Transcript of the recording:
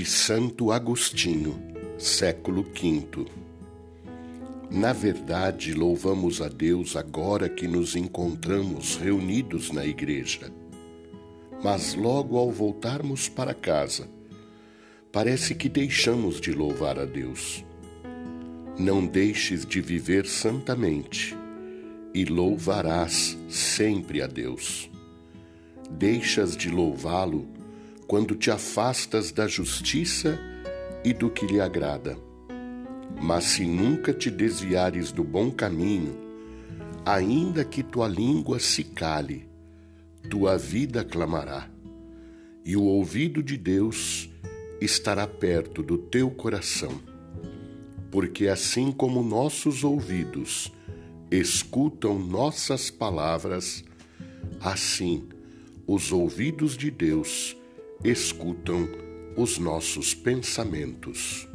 de Santo Agostinho, século V. Na verdade, louvamos a Deus agora que nos encontramos reunidos na igreja. Mas logo ao voltarmos para casa, parece que deixamos de louvar a Deus. Não deixes de viver santamente e louvarás sempre a Deus. Deixas de louvá-lo quando te afastas da justiça e do que lhe agrada. Mas se nunca te desviares do bom caminho, ainda que tua língua se cale, tua vida clamará, e o ouvido de Deus estará perto do teu coração. Porque assim como nossos ouvidos escutam nossas palavras, assim os ouvidos de Deus escutam os nossos pensamentos.